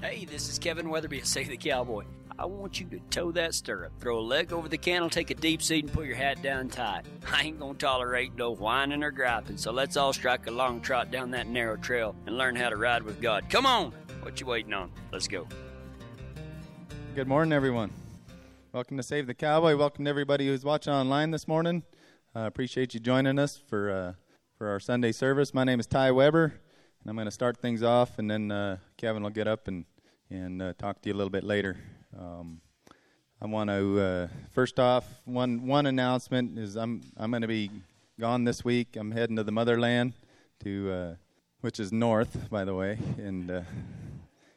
Hey, this is Kevin Weatherby of Save the Cowboy. I want you to toe that stirrup, throw a leg over the cantle, take a deep seat, and put your hat down tight. I ain't gonna tolerate no whining or griping, so let's all strike a long trot down that narrow trail and learn how to ride with God. Come on! What you waiting on? Let's go. Good morning, everyone. Welcome to Save the Cowboy. Welcome to everybody who's watching online this morning. I uh, appreciate you joining us for uh, for our Sunday service. My name is Ty Weber, I'm going to start things off, and then uh, Kevin will get up and and uh, talk to you a little bit later. Um, I want to uh, first off one one announcement is I'm I'm going to be gone this week. I'm heading to the motherland, to uh, which is north, by the way, and uh,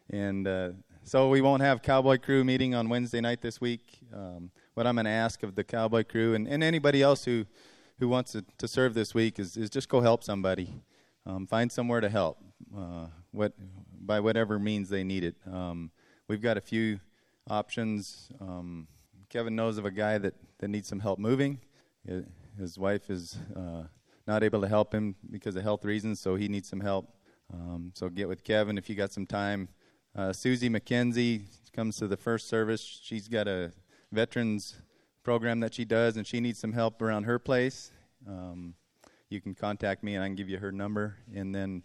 and uh, so we won't have Cowboy Crew meeting on Wednesday night this week. Um, what I'm going to ask of the Cowboy Crew and, and anybody else who who wants to, to serve this week is, is just go help somebody. Um, find somewhere to help, uh, what by whatever means they need it. Um, we've got a few options. Um, Kevin knows of a guy that, that needs some help moving. His wife is uh, not able to help him because of health reasons, so he needs some help. Um, so get with Kevin if you got some time. Uh, Susie McKenzie comes to the first service. She's got a veterans program that she does, and she needs some help around her place. Um, you can contact me, and I can give you her number. And then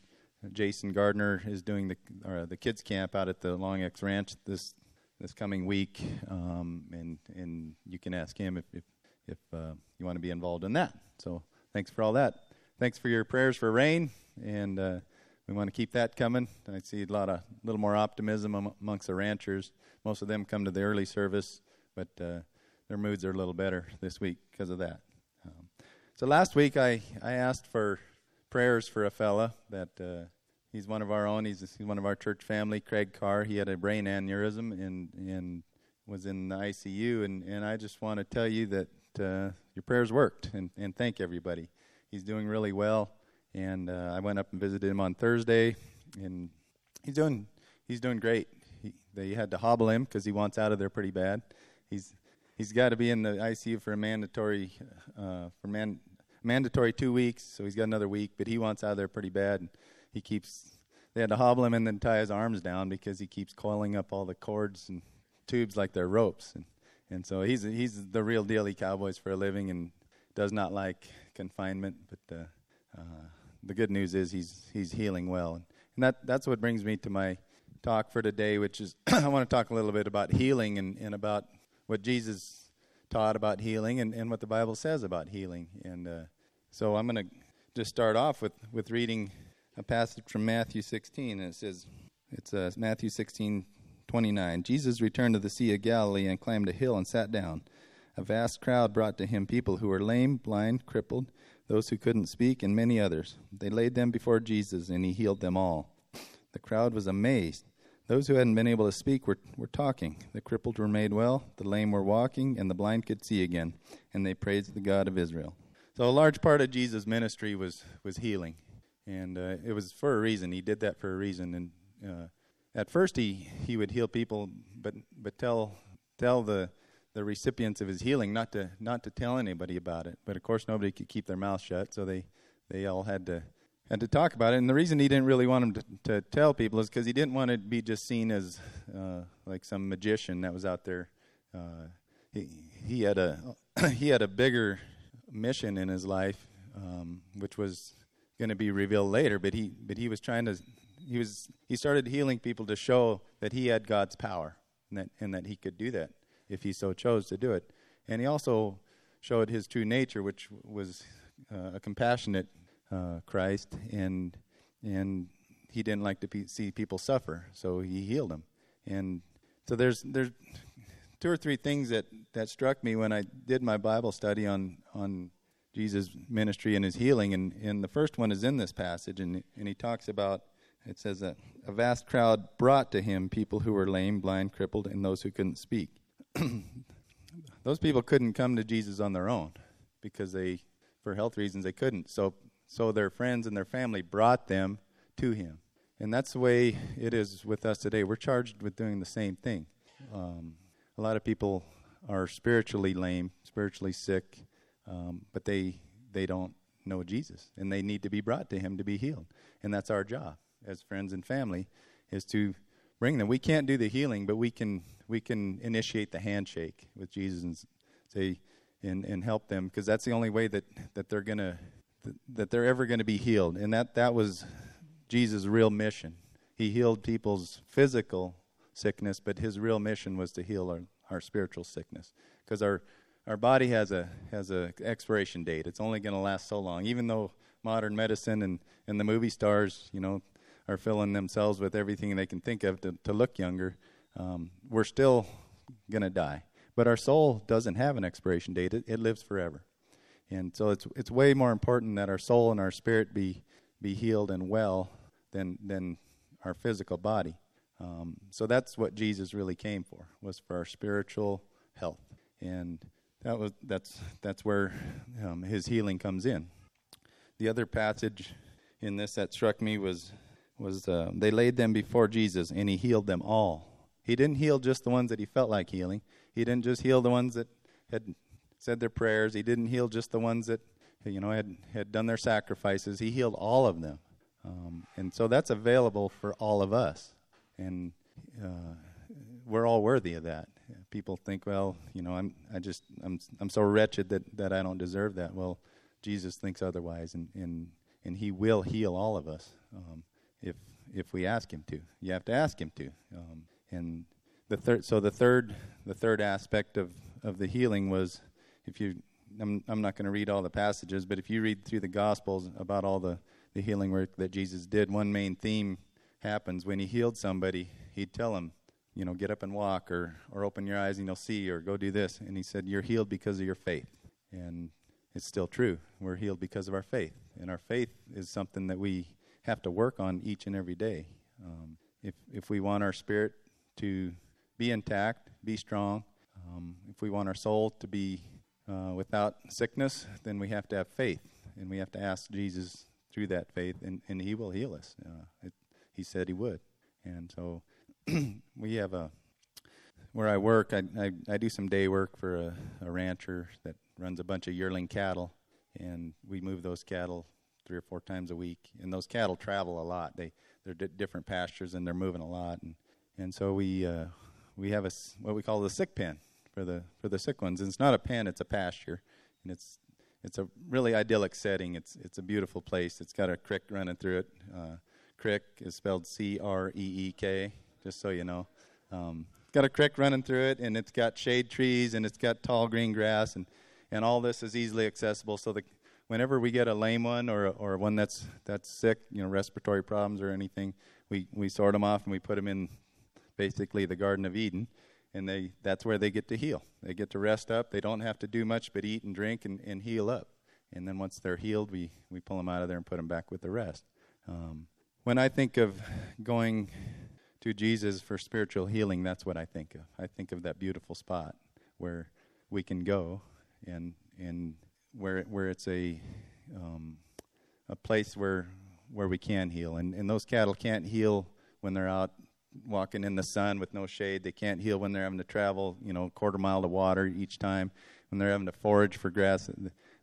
Jason Gardner is doing the uh, the kids camp out at the Long X Ranch this this coming week, um, and and you can ask him if if, if uh, you want to be involved in that. So thanks for all that. Thanks for your prayers for rain, and uh, we want to keep that coming. I see a lot of little more optimism amongst the ranchers. Most of them come to the early service, but uh, their moods are a little better this week because of that. Um, so last week I I asked for prayers for a fella that uh, he's one of our own. He's, he's one of our church family. Craig Carr. He had a brain aneurysm and and was in the ICU. And and I just want to tell you that uh, your prayers worked. And and thank everybody. He's doing really well. And uh, I went up and visited him on Thursday, and he's doing he's doing great. He, they had to hobble him because he wants out of there pretty bad. He's he's got to be in the ICU for a mandatory uh, for man mandatory two weeks, so he's got another week. But he wants out of there pretty bad. And he keeps they had to hobble him and then tie his arms down because he keeps coiling up all the cords and tubes like they're ropes. And and so he's he's the real deal he cowboys for a living and does not like confinement. But uh, uh, the good news is he's he's healing well. And, and that that's what brings me to my talk for today which is I want to talk a little bit about healing and, and about what Jesus taught about healing and, and what the Bible says about healing. And uh, so I'm going to just start off with with reading a passage from Matthew 16, and it says, it's uh, Matthew 16, 29. Jesus returned to the Sea of Galilee and climbed a hill and sat down. A vast crowd brought to him people who were lame, blind, crippled, those who couldn't speak, and many others. They laid them before Jesus, and he healed them all. The crowd was amazed. Those who hadn't been able to speak were, were talking. The crippled were made well, the lame were walking, and the blind could see again, and they praised the God of Israel. So a large part of Jesus' ministry was, was healing and uh, it was for a reason. He did that for a reason. And uh, at first, he he would heal people, but but tell tell the the recipients of his healing not to not to tell anybody about it. But of course, nobody could keep their mouth shut, so they they all had to had to talk about it. And the reason he didn't really want them to, to tell people is because he didn't want to be just seen as uh, like some magician that was out there. Uh, he he had a he had a bigger mission in his life, um, which was going to be revealed later, but he but he was trying to he was he started healing people to show that he had God's power and that and that he could do that if he so chose to do it. And he also showed his true nature, which was uh, a compassionate uh, Christ, and and he didn't like to pe- see people suffer, so he healed them. And so there's there's two or three things that that struck me when I did my Bible study on on Jesus' ministry and his healing. And, and the first one is in this passage, and, and he talks about it says that a vast crowd brought to him people who were lame, blind, crippled, and those who couldn't speak. those people couldn't come to Jesus on their own because they, for health reasons, they couldn't. So, so their friends and their family brought them to him. And that's the way it is with us today. We're charged with doing the same thing. Um, a lot of people are spiritually lame, spiritually sick, um, but they they don't know Jesus, and they need to be brought to Him to be healed. And that's our job as friends and family, is to bring them. We can't do the healing, but we can we can initiate the handshake with Jesus and say and and help them because that's the only way that that they're gonna that they're ever going to be healed. And that that was Jesus' real mission. He healed people's physical sickness, but his real mission was to heal our, our spiritual sickness because our our body has a has a expiration date. It's only going to last so long. Even though modern medicine and, and the movie stars, you know, are filling themselves with everything they can think of to, to look younger, um, we're still going to die. But our soul doesn't have an expiration date. It, it lives forever. And so it's it's way more important that our soul and our spirit be be healed and well than than our physical body. Um, so that's what Jesus really came for was for our spiritual health, and that was that's that's where um, his healing comes in. The other passage in this that struck me was was uh, they laid them before Jesus and he healed them all. He didn't heal just the ones that he felt like healing. He didn't just heal the ones that had said their prayers. He didn't heal just the ones that you know had had done their sacrifices. He healed all of them, um, and so that's available for all of us, and uh, we're all worthy of that. People think, well, you know, I'm I just I'm I'm so wretched that that I don't deserve that. Well, Jesus thinks otherwise, and and and He will heal all of us um, if if we ask Him to. You have to ask Him to, um, and the third. So the third the third aspect of of the healing was if you I'm, I'm not going to read all the passages, but if you read through the Gospels about all the, the healing work that Jesus did, one main theme happens when he healed somebody, he'd tell them, you know, get up and walk, or, or open your eyes and you'll see, or go do this. And he said, You're healed because of your faith. And it's still true. We're healed because of our faith. And our faith is something that we have to work on each and every day. Um, if, if we want our spirit to be intact, be strong, um, if we want our soul to be uh, without sickness, then we have to have faith, and we have to ask Jesus through that faith, and, and He will heal us. Uh, it, he said He would, and so we have a where I work. I, I, I do some day work for a, a rancher that runs a bunch of yearling cattle, and we move those cattle three or four times a week. And those cattle travel a lot. They they're d- different pastures, and they're moving a lot. And and so we uh, we have a what we call the sick pen for the for the sick ones. And it's not a pen; it's a pasture, and it's it's a really idyllic setting. It's it's a beautiful place. It's got a creek running through it. Uh, creek is spelled C R E E K, just so you know. Um, got a creek running through it, and it's got shade trees, and it's got tall green grass, and and all this is easily accessible. So the whenever we get a lame one or or one that's that's sick, you know, respiratory problems or anything, we we sort them off and we put them in basically the Garden of Eden and they that's where they get to heal. They get to rest up. They don't have to do much but eat and drink and, and heal up. And then once they're healed, we, we pull them out of there and put them back with the rest. Um, when I think of going to Jesus for spiritual healing, that's what I think of. I think of that beautiful spot where we can go and and where where it's a um, a place where where we can heal. And and those cattle can't heal when they're out walking in the sun with no shade. They can't heal when they're having to travel, you know, a quarter mile to water each time. When they're having to forage for grass,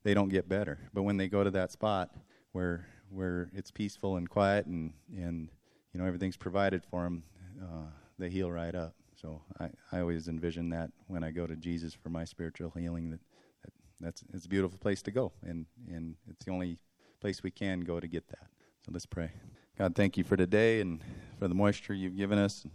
they don't get better. But when they go to that spot where where it's peaceful and quiet and and you know everything's provided for them, uh, they heal right up. So I, I always envision that when I go to Jesus for my spiritual healing that, that that's it's a beautiful place to go and and it's the only place we can go to get that. So let's pray. God, thank you for today and for the moisture you've given us.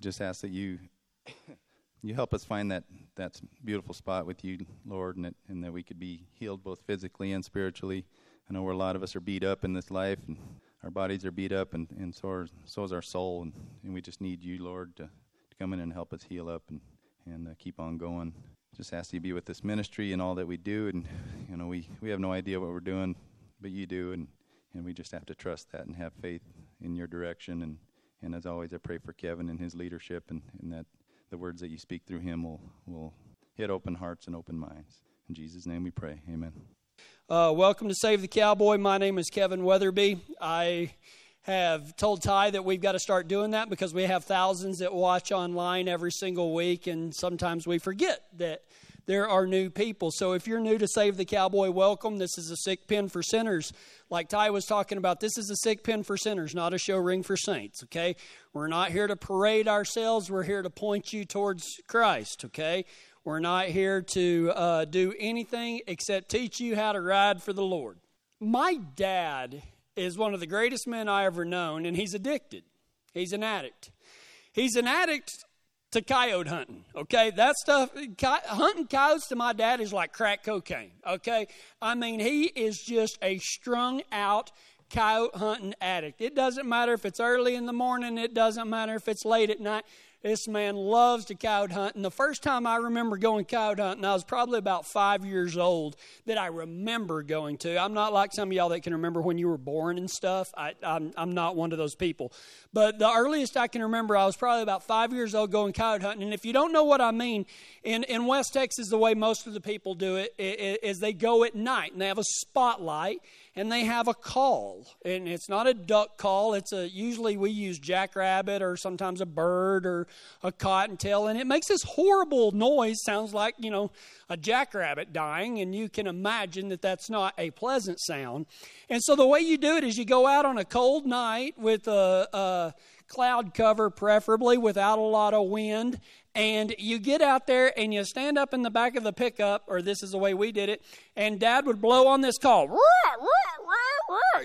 Just ask that you you help us find that that beautiful spot with you, Lord, and that, and that we could be healed both physically and spiritually. I know where a lot of us are beat up in this life, and our bodies are beat up, and, and so, are, so is our soul, and, and we just need you, Lord, to, to come in and help us heal up and, and uh, keep on going. Just ask you to be with this ministry and all that we do, and you know we, we have no idea what we're doing, but you do, and and we just have to trust that and have faith in your direction. And, and as always, I pray for Kevin and his leadership, and, and that the words that you speak through him will, will hit open hearts and open minds. In Jesus' name we pray. Amen. Uh, welcome to Save the Cowboy. My name is Kevin Weatherby. I have told Ty that we've got to start doing that because we have thousands that watch online every single week, and sometimes we forget that there are new people. So if you're new to Save the Cowboy, welcome. This is a sick pen for sinners. Like Ty was talking about, this is a sick pen for sinners, not a show ring for saints, okay? We're not here to parade ourselves, we're here to point you towards Christ, okay? We're not here to uh, do anything except teach you how to ride for the Lord. My dad is one of the greatest men I ever known, and he's addicted. He's an addict. He's an addict to coyote hunting. Okay, that stuff, hunting coyotes to my dad is like crack cocaine. Okay, I mean, he is just a strung out coyote hunting addict. It doesn't matter if it's early in the morning, it doesn't matter if it's late at night. This man loves to coyote hunt. And the first time I remember going coyote hunting, I was probably about five years old that I remember going to. I'm not like some of y'all that can remember when you were born and stuff. I, I'm, I'm not one of those people. But the earliest I can remember, I was probably about five years old going coyote hunting. And if you don't know what I mean, in, in West Texas, the way most of the people do it is they go at night and they have a spotlight and they have a call. And it's not a duck call. It's a usually we use jackrabbit or sometimes a bird or a cottontail and it makes this horrible noise. Sounds like you know a jackrabbit dying and you can imagine that that's not a pleasant sound. And so the way you do it is you go out on a cold night with a, a cloud cover preferably without a lot of wind and you get out there and you stand up in the back of the pickup, or this is the way we did it, and Dad would blow on this call,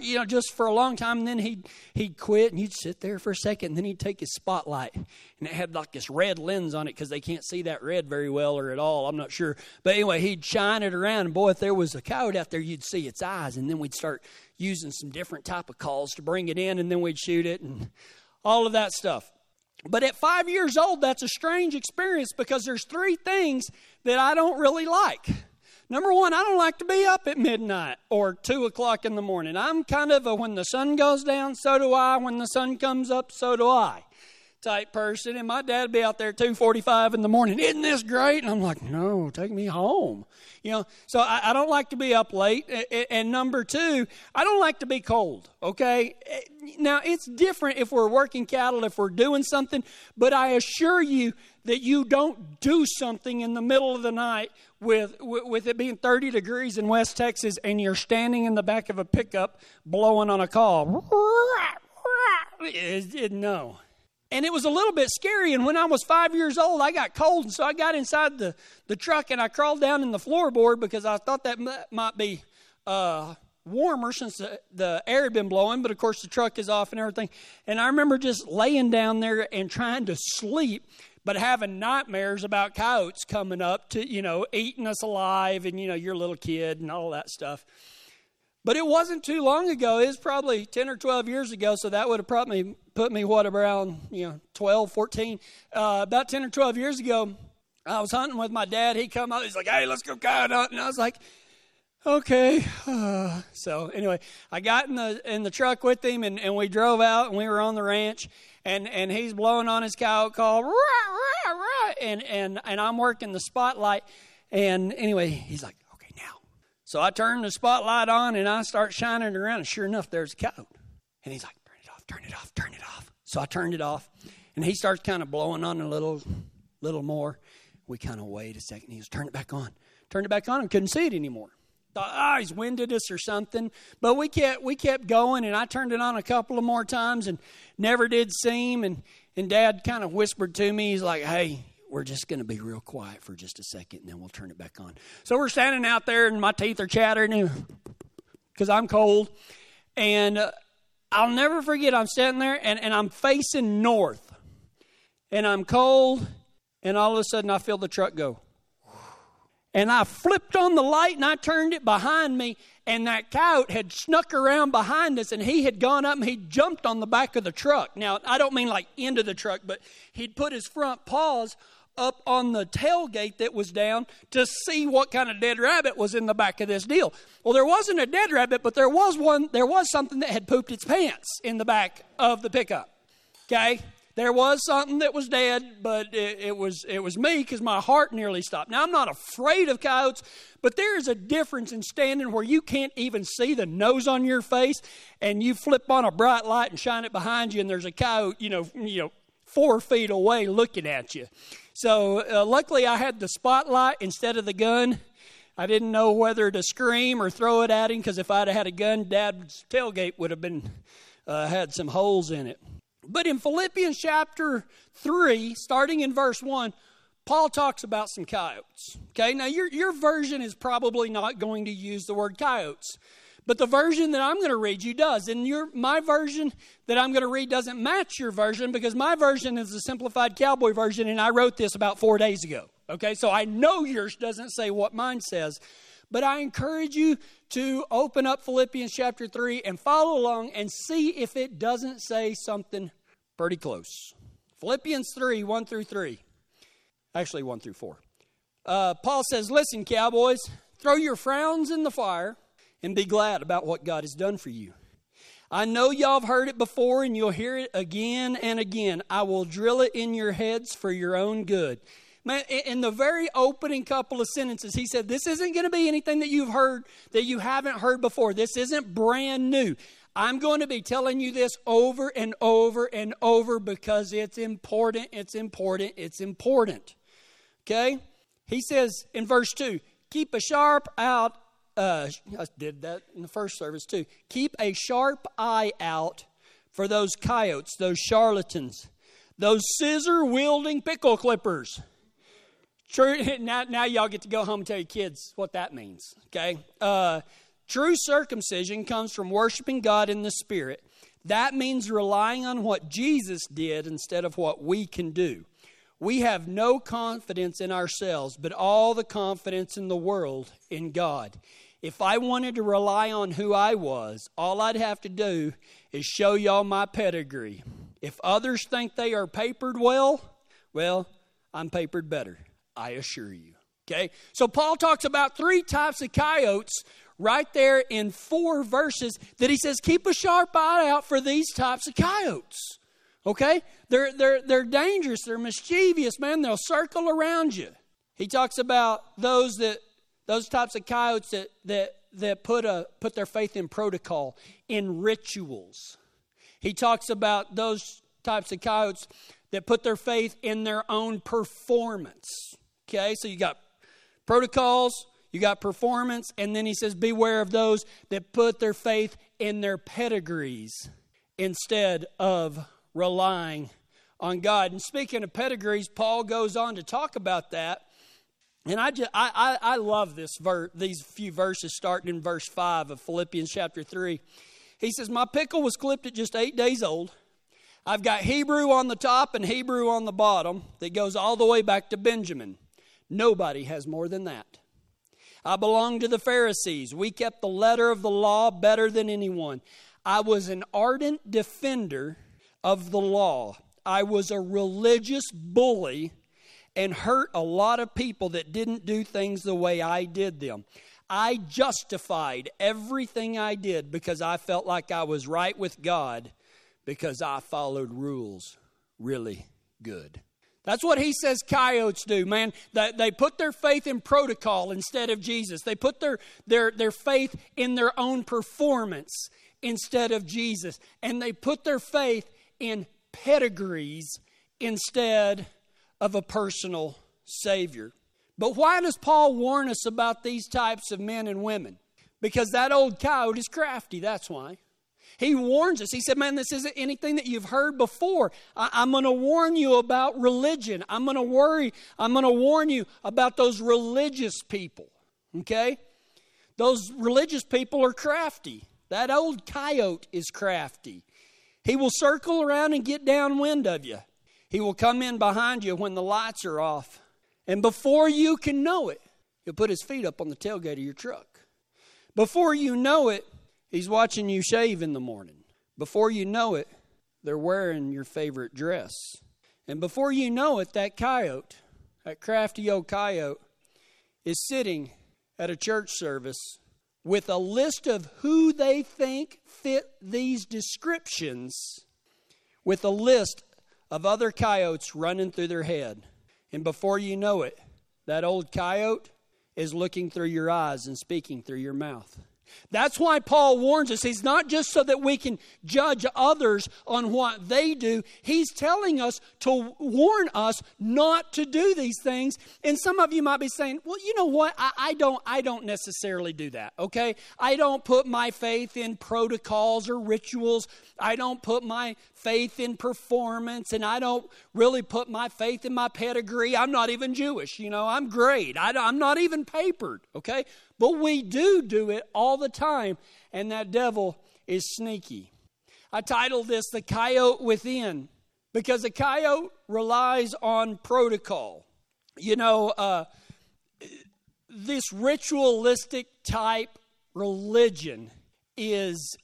you know, just for a long time. And then he'd he'd quit, and you'd sit there for a second, and then he'd take his spotlight, and it had like this red lens on it because they can't see that red very well or at all. I'm not sure, but anyway, he'd shine it around, and boy, if there was a coyote out there, you'd see its eyes, and then we'd start using some different type of calls to bring it in, and then we'd shoot it, and all of that stuff. But at five years old, that's a strange experience because there's three things that I don't really like. Number one, I don't like to be up at midnight or two o'clock in the morning. I'm kind of a when the sun goes down, so do I. When the sun comes up, so do I type person. And my dad'd be out there at 2.45 in the morning. Isn't this great? And I'm like, no, take me home. You know, so I, I don't like to be up late. And number two, I don't like to be cold, okay? Eh, now, it's different if we're working cattle, if we're doing something, but I assure you that you don't do something in the middle of the night with, with it being 30 degrees in West Texas and you're standing in the back of a pickup blowing on a call. No. And it was a little bit scary. And when I was five years old, I got cold. And so I got inside the, the truck and I crawled down in the floorboard because I thought that might be uh, warmer since the, the air had been blowing. But of course, the truck is off and everything. And I remember just laying down there and trying to sleep but having nightmares about coyotes coming up to, you know, eating us alive and, you know, your little kid and all that stuff. But it wasn't too long ago. It was probably 10 or 12 years ago, so that would have probably put me, what, around, you know, 12, 14. Uh, about 10 or 12 years ago, I was hunting with my dad. He come out, he's like, hey, let's go coyote hunting. And I was like, okay. Uh, so anyway, I got in the in the truck with him, and, and we drove out, and we were on the ranch, and, and he's blowing on his coyote call, rah, rah, rah, and, and, and I'm working the spotlight. And anyway, he's like, so I turn the spotlight on and I start shining around, and sure enough, there's a coat. And he's like, turn it off, turn it off, turn it off. So I turned it off, and he starts kind of blowing on a little, little more. We kind of wait a second. He goes, turn it back on. Turned it back on and couldn't see it anymore. Thought, ah, oh, he's winded us or something. But we kept we kept going, and I turned it on a couple of more times and never did see him. And and Dad kind of whispered to me, he's like, hey, we're just going to be real quiet for just a second and then we'll turn it back on. So we're standing out there and my teeth are chattering because I'm cold. And uh, I'll never forget, I'm standing there and, and I'm facing north. And I'm cold. And all of a sudden I feel the truck go. And I flipped on the light and I turned it behind me. And that coyote had snuck around behind us and he had gone up and he jumped on the back of the truck. Now, I don't mean like into the truck, but he'd put his front paws up on the tailgate that was down to see what kind of dead rabbit was in the back of this deal. Well, there wasn't a dead rabbit, but there was one, there was something that had pooped its pants in the back of the pickup. Okay? There was something that was dead, but it, it was it was me because my heart nearly stopped. Now I'm not afraid of coyotes, but there is a difference in standing where you can't even see the nose on your face, and you flip on a bright light and shine it behind you, and there's a coyote, you know, you know, four feet away looking at you. So uh, luckily, I had the spotlight instead of the gun. I didn't know whether to scream or throw it at him because if I'd have had a gun, Dad's tailgate would have been uh, had some holes in it. But in Philippians chapter 3, starting in verse 1, Paul talks about some coyotes. Okay, now your, your version is probably not going to use the word coyotes. But the version that I'm going to read you does. And your my version that I'm going to read doesn't match your version because my version is the simplified cowboy version and I wrote this about 4 days ago. Okay? So I know yours doesn't say what mine says. But I encourage you to open up Philippians chapter 3 and follow along and see if it doesn't say something pretty close. Philippians 3 1 through 3. Actually, 1 through 4. Uh, Paul says, Listen, cowboys, throw your frowns in the fire and be glad about what God has done for you. I know y'all have heard it before and you'll hear it again and again. I will drill it in your heads for your own good. Man, in the very opening couple of sentences, he said, This isn't going to be anything that you've heard that you haven't heard before. This isn't brand new. I'm going to be telling you this over and over and over because it's important, it's important, it's important. Okay? He says in verse 2 keep a sharp out, uh, I did that in the first service too. Keep a sharp eye out for those coyotes, those charlatans, those scissor wielding pickle clippers True. Now, now y'all get to go home and tell your kids what that means. Okay. Uh, true circumcision comes from worshiping God in the Spirit. That means relying on what Jesus did instead of what we can do. We have no confidence in ourselves, but all the confidence in the world in God. If I wanted to rely on who I was, all I'd have to do is show y'all my pedigree. If others think they are papered well, well, I'm papered better. I assure you. Okay? So Paul talks about three types of coyotes right there in four verses that he says keep a sharp eye out for these types of coyotes. Okay? They're they're they're dangerous, they're mischievous, man. They'll circle around you. He talks about those that those types of coyotes that that that put a put their faith in protocol, in rituals. He talks about those types of coyotes that put their faith in their own performance. Okay, so you got protocols, you got performance, and then he says, Beware of those that put their faith in their pedigrees instead of relying on God. And speaking of pedigrees, Paul goes on to talk about that. And I just I, I, I love this ver- these few verses starting in verse five of Philippians chapter three. He says, My pickle was clipped at just eight days old. I've got Hebrew on the top and Hebrew on the bottom that goes all the way back to Benjamin. Nobody has more than that. I belonged to the Pharisees. We kept the letter of the law better than anyone. I was an ardent defender of the law. I was a religious bully and hurt a lot of people that didn't do things the way I did them. I justified everything I did because I felt like I was right with God because I followed rules really good. That's what he says coyotes do, man. They, they put their faith in protocol instead of Jesus. They put their, their, their faith in their own performance instead of Jesus. And they put their faith in pedigrees instead of a personal Savior. But why does Paul warn us about these types of men and women? Because that old coyote is crafty, that's why. He warns us. He said, Man, this isn't anything that you've heard before. I, am going to warn you about religion. I'm going to worry. I'm going to warn you about those religious people. Okay? Those religious people are crafty. That old coyote is crafty. He will circle around and get downwind of you. He will come in behind you when the lights are off. And before you can know it, he'll put his feet up on the tailgate of your truck. Before you know it, He's watching you shave in the morning. Before you know it, they're wearing your favorite dress. And before you know it, that coyote, that crafty old coyote, is sitting at a church service with a list of who they think fit these descriptions, with a list of other coyotes running through their head. And before you know it, that old coyote is looking through your eyes and speaking through your mouth. That's why Paul warns us. He's not just so that we can judge others on what they do. He's telling us to warn us not to do these things. And some of you might be saying, well, you know what? I, I don't, I don't necessarily do that, okay? I don't put my faith in protocols or rituals. I don't put my faith in performance and I don't really put my faith in my pedigree. I'm not even Jewish, you know, I'm great. I, I'm not even papered, okay? But we do do it all the time, and that devil is sneaky. I titled this The Coyote Within because a coyote relies on protocol. You know, uh, this ritualistic type religion is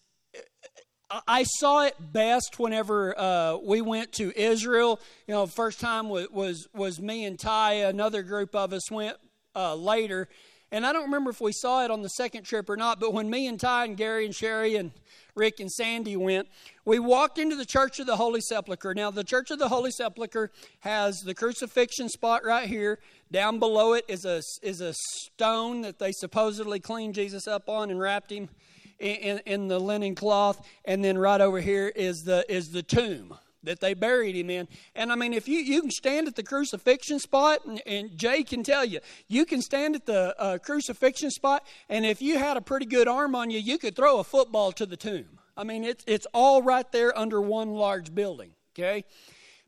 I saw it best whenever uh, we went to Israel. You know, first time was was, was me and Ty. Another group of us went uh, later, and I don't remember if we saw it on the second trip or not. But when me and Ty and Gary and Sherry and Rick and Sandy went, we walked into the Church of the Holy Sepulchre. Now, the Church of the Holy Sepulchre has the crucifixion spot right here. Down below it is a is a stone that they supposedly cleaned Jesus up on and wrapped him in, in the linen cloth, and then right over here is the is the tomb that they buried him in. And I mean, if you, you can stand at the crucifixion spot, and, and Jay can tell you, you can stand at the uh, crucifixion spot, and if you had a pretty good arm on you, you could throw a football to the tomb. I mean, it's, it's all right there under one large building, okay?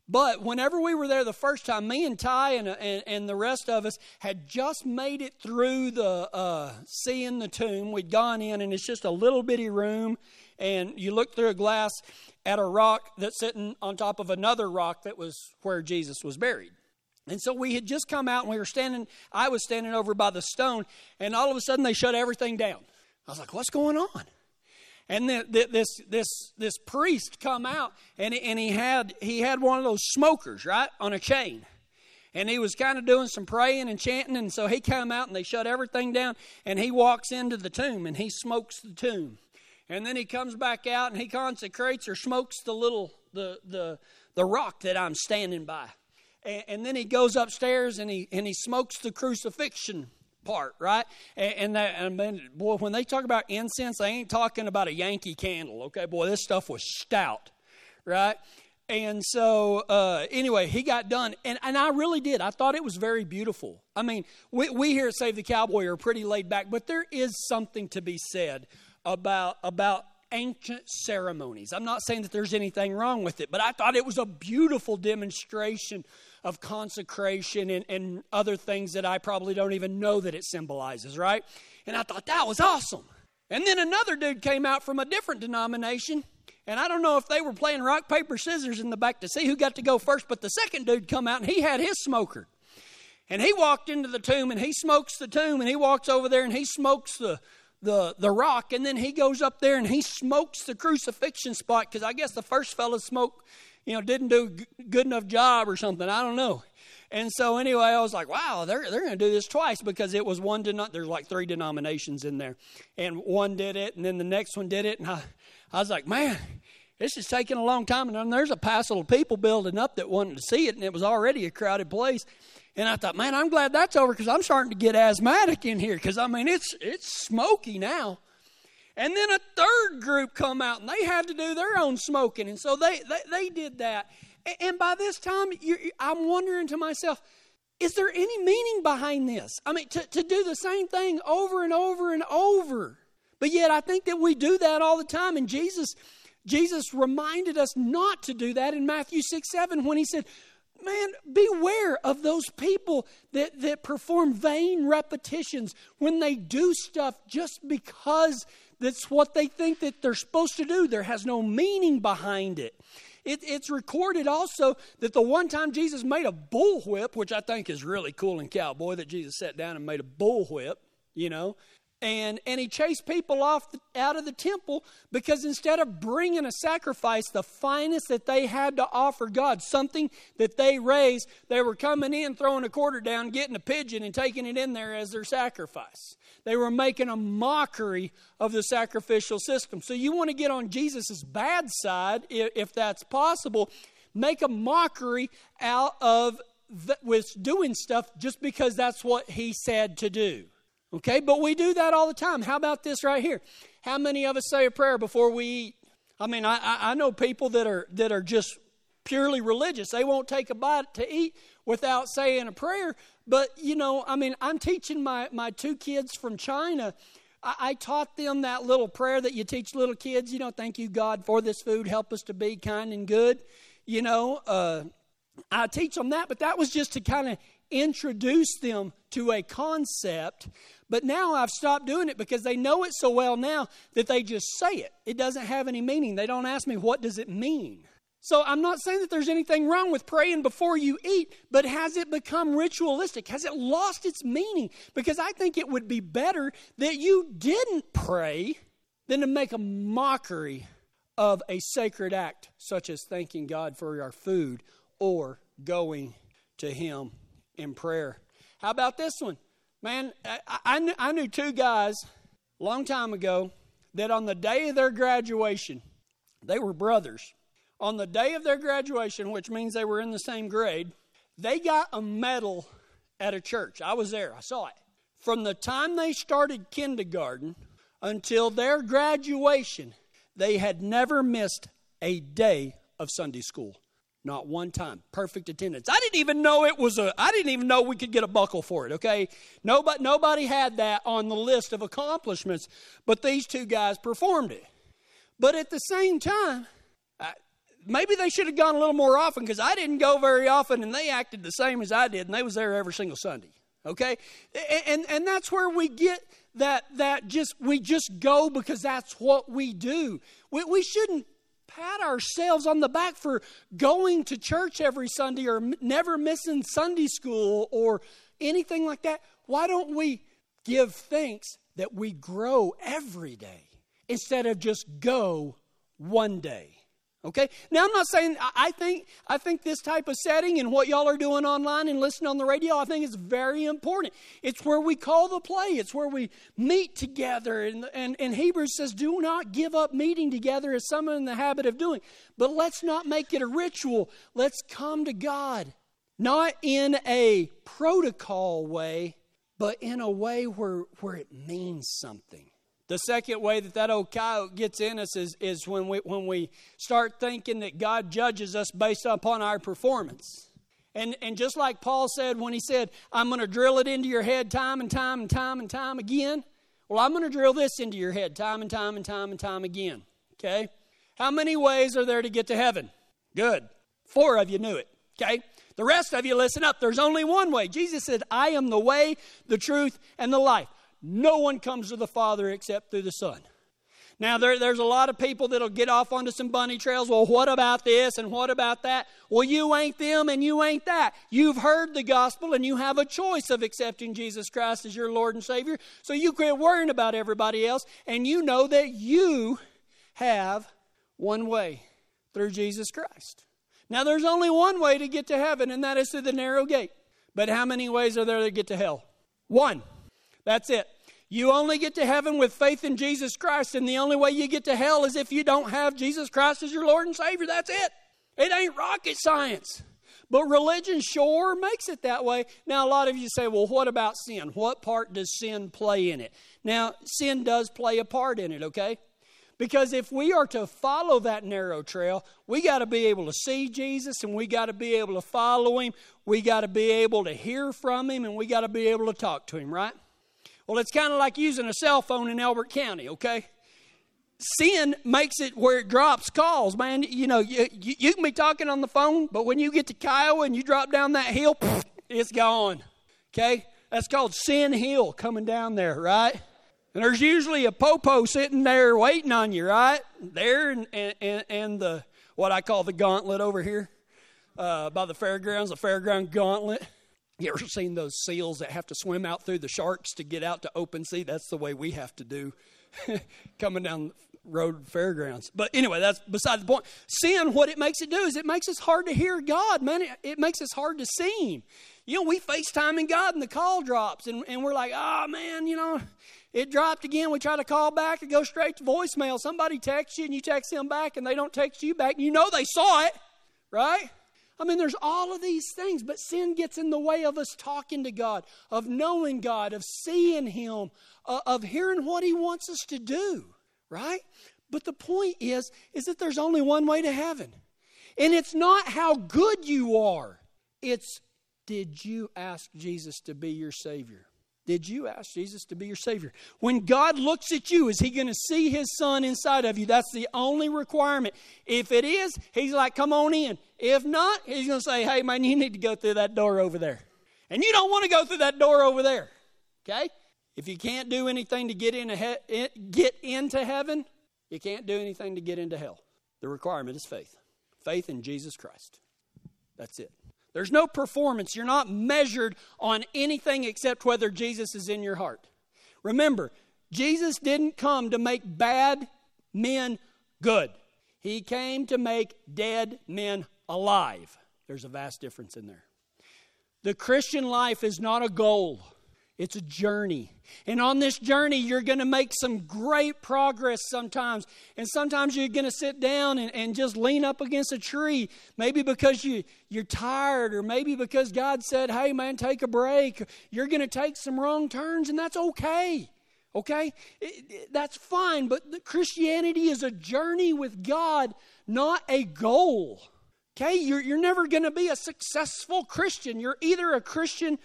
But whenever we were there the first time, me and Ty and, and, and the rest of us had just made it through the uh, seeing the tomb. We'd gone in, and it's just a little bitty room, and you look through a glass at a rock that's sitting on top of another rock that was where Jesus was buried. And so we had just come out, and we were standing. I was standing over by the stone, and all of a sudden they shut everything down. I was like, "What's going on?" and the, the, this this this priest come out and and he had he had one of those smokers right on a chain and he was kind of doing some praying and chanting and so he came out and they shut everything down and he walks into the tomb and he smokes the tomb and then he comes back out and he consecrates or smokes the little the the the rock that i'm standing by and, and then he goes upstairs and he and he smokes the crucifixion part, right? And, and that, and man, boy, when they talk about incense, they ain't talking about a Yankee candle, okay? Boy, this stuff was stout, right? And so, uh, anyway, he got done, and, and I really did. I thought it was very beautiful. I mean, we, we here at Save the Cowboy are pretty laid back, but there is something to be said about about ancient ceremonies. I'm not saying that there's anything wrong with it, but I thought it was a beautiful demonstration of consecration and, and other things that I probably don't even know that it symbolizes, right? And I thought that was awesome. And then another dude came out from a different denomination, and I don't know if they were playing rock, paper, scissors in the back to see who got to go first, but the second dude come out and he had his smoker. And he walked into the tomb and he smokes the tomb and he walks over there and he smokes the the, the rock and then he goes up there and he smokes the crucifixion spot because I guess the first fellow smoked you know, didn't do a good enough job or something. I don't know. And so anyway, I was like, wow, they're they're going to do this twice because it was one denom- there's like three denominations in there, and one did it, and then the next one did it, and I, I was like, man, this is taking a long time, and then there's a passel of people building up that wanted to see it, and it was already a crowded place. And I thought, man, I'm glad that's over because I'm starting to get asthmatic in here because I mean it's it's smoky now. And then a third group come out and they had to do their own smoking. And so they, they, they did that. And by this time, I'm wondering to myself, is there any meaning behind this? I mean, to, to do the same thing over and over and over. But yet, I think that we do that all the time. And Jesus, Jesus reminded us not to do that in Matthew 6 7 when he said, Man, beware of those people that, that perform vain repetitions when they do stuff just because that's what they think that they're supposed to do. There has no meaning behind it. it. It's recorded also that the one time Jesus made a bullwhip, which I think is really cool in cowboy, that Jesus sat down and made a bullwhip, you know, and and he chased people off the, out of the temple because instead of bringing a sacrifice the finest that they had to offer god something that they raised they were coming in throwing a quarter down getting a pigeon and taking it in there as their sacrifice they were making a mockery of the sacrificial system. So you want to get on Jesus' bad side, if that's possible, make a mockery out of the, with doing stuff just because that's what he said to do. Okay, but we do that all the time. How about this right here? How many of us say a prayer before we eat? I mean, I, I know people that are that are just purely religious. They won't take a bite to eat without saying a prayer. But you know, I mean, I'm teaching my my two kids from China. I, I taught them that little prayer that you teach little kids. You know, thank you God for this food. Help us to be kind and good. You know, uh, I teach them that, but that was just to kind of introduce them to a concept. But now I've stopped doing it because they know it so well now that they just say it. It doesn't have any meaning. They don't ask me, what does it mean? So I'm not saying that there's anything wrong with praying before you eat, but has it become ritualistic? Has it lost its meaning? Because I think it would be better that you didn't pray than to make a mockery of a sacred act, such as thanking God for our food or going to Him in prayer. How about this one? Man, I, I, knew, I knew two guys a long time ago that on the day of their graduation, they were brothers. On the day of their graduation, which means they were in the same grade, they got a medal at a church. I was there, I saw it. From the time they started kindergarten until their graduation, they had never missed a day of Sunday school. Not one time. Perfect attendance. I didn't even know it was a I didn't even know we could get a buckle for it, okay? Nobody nobody had that on the list of accomplishments, but these two guys performed it. But at the same time, I, maybe they should have gone a little more often because I didn't go very often and they acted the same as I did and they was there every single Sunday. Okay? And and, and that's where we get that that just we just go because that's what we do. We, we shouldn't pat ourselves on the back for going to church every Sunday or never missing Sunday school or anything like that. Why don't we give thanks that we grow every day instead of just go one day? Okay? Now I'm not saying I think I think this type of setting and what y'all are doing online and listening on the radio, I think is very important. It's where we call the play. It's where we meet together. And, and, and Hebrews says, do not give up meeting together as some are in the habit of doing. But let's not make it a ritual. Let's come to God. Not in a protocol way, but in a way where, where it means something. The second way that that old coyote gets in us is, is when, we, when we start thinking that God judges us based upon our performance. And, and just like Paul said when he said, I'm going to drill it into your head time and time and time and time again, well, I'm going to drill this into your head time and time and time and time again. Okay? How many ways are there to get to heaven? Good. Four of you knew it. Okay? The rest of you listen up. There's only one way. Jesus said, I am the way, the truth, and the life. No one comes to the Father except through the Son. Now, there, there's a lot of people that'll get off onto some bunny trails. Well, what about this and what about that? Well, you ain't them and you ain't that. You've heard the gospel and you have a choice of accepting Jesus Christ as your Lord and Savior. So you quit worrying about everybody else and you know that you have one way through Jesus Christ. Now, there's only one way to get to heaven, and that is through the narrow gate. But how many ways are there to get to hell? One. That's it. You only get to heaven with faith in Jesus Christ, and the only way you get to hell is if you don't have Jesus Christ as your Lord and Savior. That's it. It ain't rocket science. But religion sure makes it that way. Now, a lot of you say, well, what about sin? What part does sin play in it? Now, sin does play a part in it, okay? Because if we are to follow that narrow trail, we got to be able to see Jesus and we got to be able to follow him. We got to be able to hear from him and we got to be able to talk to him, right? Well, it's kind of like using a cell phone in Elbert County, okay? Sin makes it where it drops calls, man. You know, you, you, you can be talking on the phone, but when you get to Kiowa and you drop down that hill, it's gone, okay? That's called Sin Hill coming down there, right? And there's usually a popo sitting there waiting on you, right? There and, and, and the, what I call the gauntlet over here uh, by the fairgrounds, the fairground gauntlet. You ever seen those seals that have to swim out through the sharks to get out to open sea? That's the way we have to do coming down road fairgrounds. But anyway, that's beside the point. Sin, what it makes it do is it makes us hard to hear God, man. It, it makes us hard to see Him. You know, we FaceTime in God and the call drops, and, and we're like, oh man, you know, it dropped again. We try to call back, it goes straight to voicemail. Somebody texts you and you text them back and they don't text you back. You know they saw it, right? I mean, there's all of these things, but sin gets in the way of us talking to God, of knowing God, of seeing Him, uh, of hearing what He wants us to do, right? But the point is, is that there's only one way to heaven. And it's not how good you are. It's did you ask Jesus to be your Savior? Did you ask Jesus to be your Savior? When God looks at you, is He going to see His Son inside of you? That's the only requirement. If it is, He's like, come on in. If not, He's going to say, hey, man, you need to go through that door over there. And you don't want to go through that door over there. Okay? If you can't do anything to get, into he- get into heaven, you can't do anything to get into hell. The requirement is faith faith in Jesus Christ. That's it. There's no performance. You're not measured on anything except whether Jesus is in your heart. Remember, Jesus didn't come to make bad men good, He came to make dead men alive. There's a vast difference in there. The Christian life is not a goal. It's a journey. And on this journey, you're going to make some great progress sometimes. And sometimes you're going to sit down and, and just lean up against a tree, maybe because you, you're tired, or maybe because God said, hey, man, take a break. You're going to take some wrong turns, and that's okay. Okay? It, it, that's fine. But Christianity is a journey with God, not a goal. Okay? You're, you're never going to be a successful Christian. You're either a Christian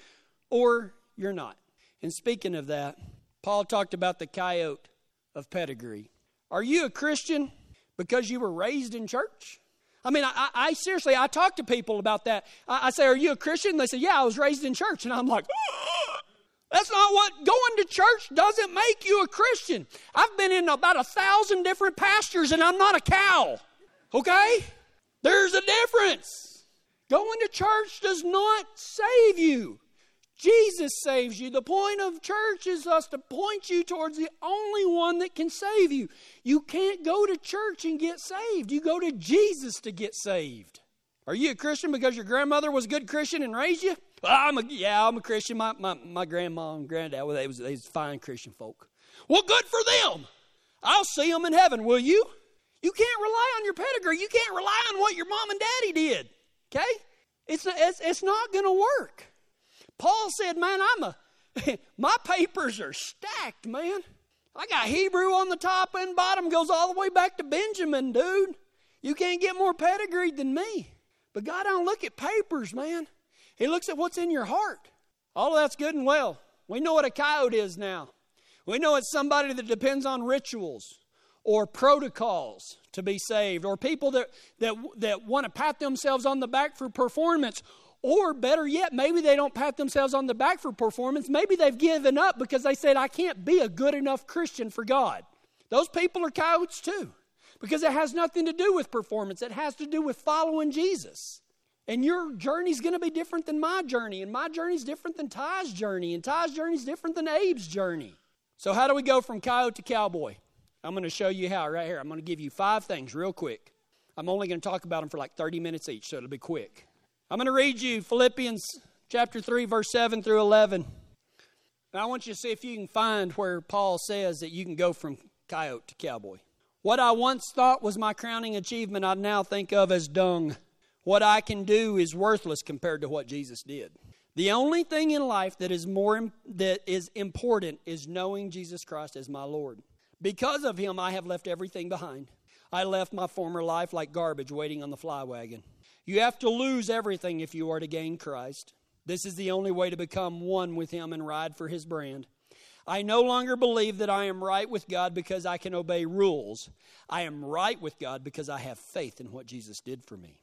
or you're not. And speaking of that, Paul talked about the coyote of pedigree. Are you a Christian because you were raised in church? I mean, I, I seriously, I talk to people about that. I, I, say, Are you a Christian? They say, Yeah, I was raised in church. And I'm like, That's not what going to church doesn't make you a Christian. I've been in about a thousand different pastures and I'm not a cow. Okay? There's a difference. Going to church does not save you. Jesus saves you. The point of church is us to point you towards the only one that can save you. You can't go to church and get saved. You go to Jesus to get saved. Are you a Christian because your grandmother was a good Christian and raised you? I'm a, yeah, I'm a Christian. My, my, my grandma and granddad, well, they was, they was fine Christian folk. Well, good for them. I'll see them in heaven, will you? You can't rely on your pedigree. You can't rely on what your mom and daddy did. Okay? It's, it's, it's not going to work. Paul said, Man, I'm a, my papers are stacked, man. I got Hebrew on the top and bottom, goes all the way back to Benjamin, dude. You can't get more pedigreed than me. But God don't look at papers, man. He looks at what's in your heart. All of that's good and well. We know what a coyote is now. We know it's somebody that depends on rituals or protocols to be saved, or people that, that, that want to pat themselves on the back for performance, or better yet, maybe they don't pat themselves on the back for performance. Maybe they've given up because they said, I can't be a good enough Christian for God. Those people are coyotes too because it has nothing to do with performance, it has to do with following Jesus. And your journey's going to be different than my journey, and my journey's different than Ty's journey, and Ty's journey's different than Abe's journey. So, how do we go from coyote to cowboy? I'm going to show you how right here. I'm going to give you five things real quick. I'm only going to talk about them for like 30 minutes each, so it'll be quick. I'm going to read you Philippians chapter 3, verse 7 through 11. And I want you to see if you can find where Paul says that you can go from coyote to cowboy. What I once thought was my crowning achievement, I now think of as dung. What I can do is worthless compared to what Jesus did. The only thing in life that is more that is important is knowing Jesus Christ as my Lord. Because of him I have left everything behind. I left my former life like garbage waiting on the fly wagon. You have to lose everything if you are to gain Christ. This is the only way to become one with Him and ride for His brand. I no longer believe that I am right with God because I can obey rules. I am right with God because I have faith in what Jesus did for me.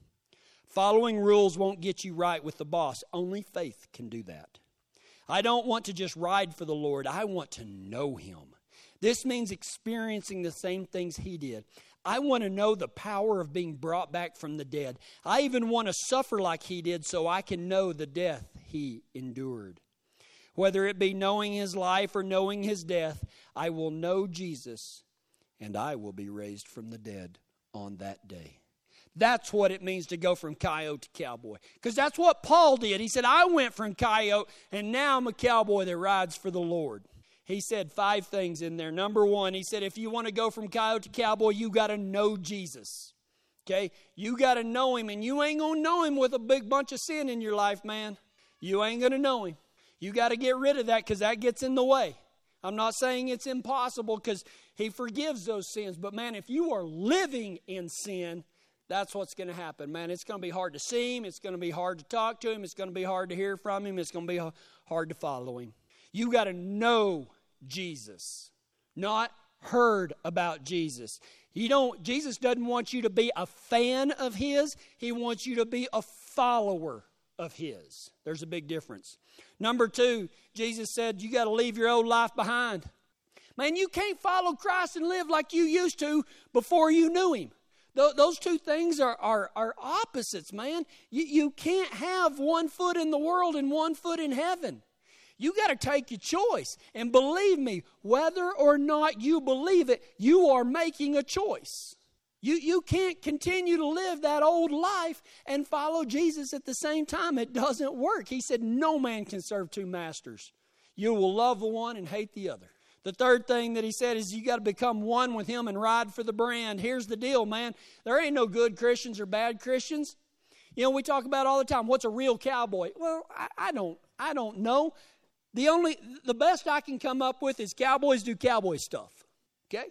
Following rules won't get you right with the boss, only faith can do that. I don't want to just ride for the Lord, I want to know Him. This means experiencing the same things He did. I want to know the power of being brought back from the dead. I even want to suffer like he did so I can know the death he endured. Whether it be knowing his life or knowing his death, I will know Jesus and I will be raised from the dead on that day. That's what it means to go from coyote to cowboy. Because that's what Paul did. He said, I went from coyote and now I'm a cowboy that rides for the Lord he said five things in there. Number one, he said, if you want to go from coyote to cowboy, you got to know Jesus. Okay? You got to know Him, and you ain't going to know Him with a big bunch of sin in your life, man. You ain't going to know Him. You got to get rid of that because that gets in the way. I'm not saying it's impossible because He forgives those sins, but man, if you are living in sin, that's what's going to happen, man. It's going to be hard to see Him. It's going to be hard to talk to Him. It's going to be hard to hear from Him. It's going to be hard to follow Him. You got to know Jesus, not heard about Jesus. You don't Jesus doesn't want you to be a fan of his, he wants you to be a follower of his. There's a big difference. Number 2, Jesus said you got to leave your old life behind. Man, you can't follow Christ and live like you used to before you knew him. Those two things are, are, are opposites, man. You, you can't have one foot in the world and one foot in heaven. You got to take your choice. And believe me, whether or not you believe it, you are making a choice. You, you can't continue to live that old life and follow Jesus at the same time. It doesn't work. He said, No man can serve two masters. You will love the one and hate the other. The third thing that he said is you got to become one with him and ride for the brand. Here's the deal, man. There ain't no good Christians or bad Christians. You know, we talk about all the time, what's a real cowboy? Well, I, I don't I don't know. The only, the best I can come up with is cowboys do cowboy stuff. Okay?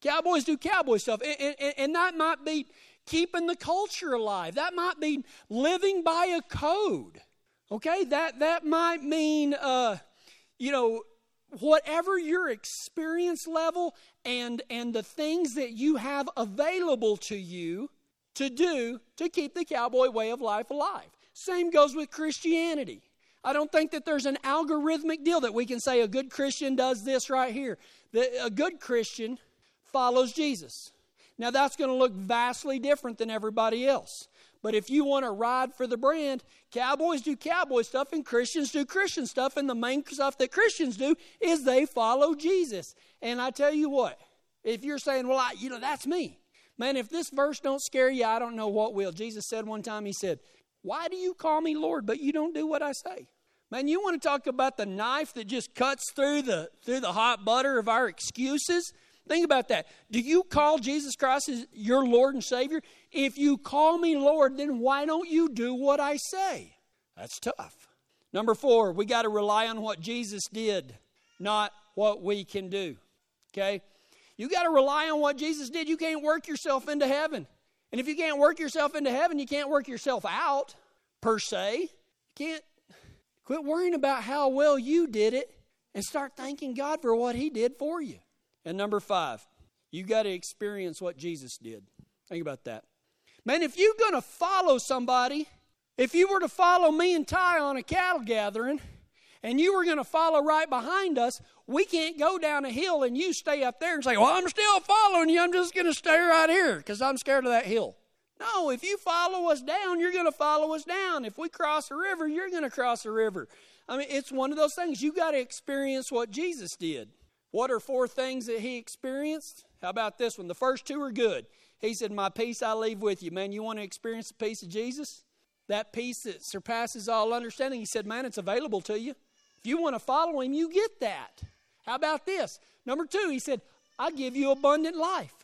Cowboys do cowboy stuff. And, and, and that might be keeping the culture alive. That might be living by a code. Okay? That, that might mean, uh, you know, whatever your experience level and, and the things that you have available to you to do to keep the cowboy way of life alive. Same goes with Christianity. I don't think that there's an algorithmic deal that we can say a good Christian does this right here. The, a good Christian follows Jesus. Now, that's going to look vastly different than everybody else. But if you want to ride for the brand, cowboys do cowboy stuff and Christians do Christian stuff. And the main stuff that Christians do is they follow Jesus. And I tell you what, if you're saying, well, I, you know, that's me. Man, if this verse don't scare you, I don't know what will. Jesus said one time, He said, why do you call me Lord, but you don't do what I say? Man, you want to talk about the knife that just cuts through the through the hot butter of our excuses? Think about that. Do you call Jesus Christ as your Lord and Savior? If you call me Lord, then why don't you do what I say? That's tough. Number four, we got to rely on what Jesus did, not what we can do. Okay? You got to rely on what Jesus did. You can't work yourself into heaven. And if you can't work yourself into heaven, you can't work yourself out, per se. You can't quit worrying about how well you did it and start thanking God for what He did for you. And number five, you got to experience what Jesus did. Think about that. Man, if you're going to follow somebody, if you were to follow me and Ty on a cattle gathering, and you were going to follow right behind us, we can't go down a hill and you stay up there and say, Well, I'm still following you. I'm just going to stay right here because I'm scared of that hill. No, if you follow us down, you're going to follow us down. If we cross a river, you're going to cross a river. I mean, it's one of those things. You got to experience what Jesus did. What are four things that he experienced? How about this one? The first two are good. He said, My peace I leave with you. Man, you want to experience the peace of Jesus? That peace that surpasses all understanding. He said, Man, it's available to you. If you want to follow him, you get that. How about this? Number two, he said, I give you abundant life.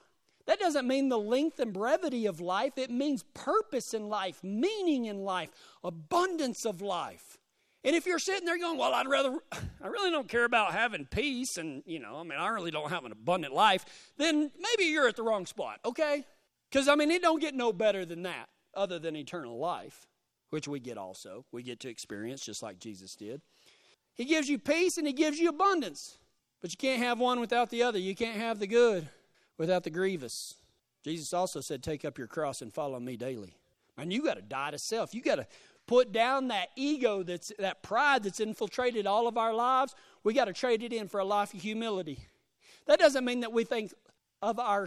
That doesn't mean the length and brevity of life, it means purpose in life, meaning in life, abundance of life. And if you're sitting there going, Well, I'd rather, I really don't care about having peace, and, you know, I mean, I really don't have an abundant life, then maybe you're at the wrong spot, okay? Because, I mean, it don't get no better than that, other than eternal life, which we get also. We get to experience just like Jesus did. He gives you peace and He gives you abundance. But you can't have one without the other. You can't have the good without the grievous. Jesus also said, Take up your cross and follow me daily. And you got to die to self. You got to put down that ego that's that pride that's infiltrated all of our lives. We got to trade it in for a life of humility. That doesn't mean that we think of our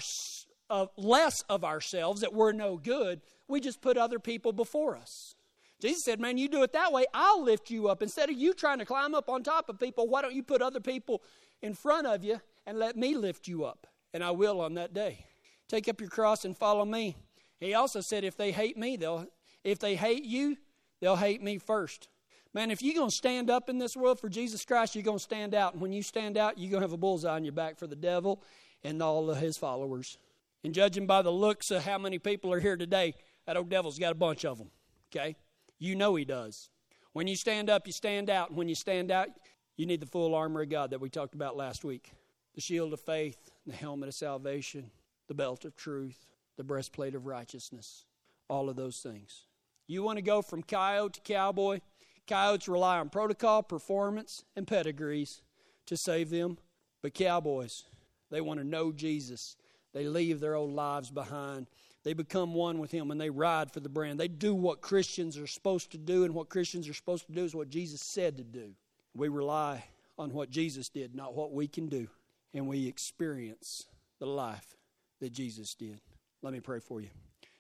of less of ourselves that we're no good. We just put other people before us. Jesus said, Man, you do it that way, I'll lift you up. Instead of you trying to climb up on top of people, why don't you put other people in front of you and let me lift you up? And I will on that day. Take up your cross and follow me. He also said, If they hate me, they'll if they hate you, they'll hate me first. Man, if you're going to stand up in this world for Jesus Christ, you're going to stand out. And when you stand out, you're going to have a bullseye on your back for the devil and all of his followers. And judging by the looks of how many people are here today, that old devil's got a bunch of them. Okay? You know he does. When you stand up, you stand out. And when you stand out, you need the full armor of God that we talked about last week the shield of faith, the helmet of salvation, the belt of truth, the breastplate of righteousness, all of those things. You want to go from coyote to cowboy? Coyotes rely on protocol, performance, and pedigrees to save them. But cowboys, they want to know Jesus. They leave their old lives behind. They become one with Him and they ride for the brand. They do what Christians are supposed to do, and what Christians are supposed to do is what Jesus said to do. We rely on what Jesus did, not what we can do. And we experience the life that Jesus did. Let me pray for you.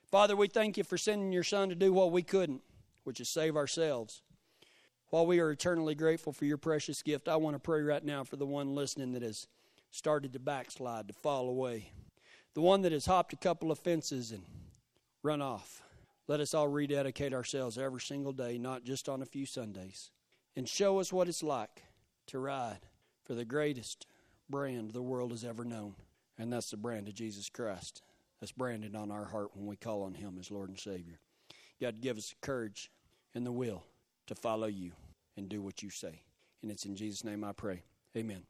Father, we thank you for sending your Son to do what we couldn't, which is save ourselves. While we are eternally grateful for your precious gift, I want to pray right now for the one listening that has started to backslide, to fall away, the one that has hopped a couple of fences and run off. Let us all rededicate ourselves every single day, not just on a few Sundays and show us what it's like to ride for the greatest brand the world has ever known. And that's the brand of Jesus Christ. That's branded on our heart when we call on Him as Lord and Savior. God, give us the courage and the will to follow you and do what you say. And it's in Jesus' name I pray. Amen.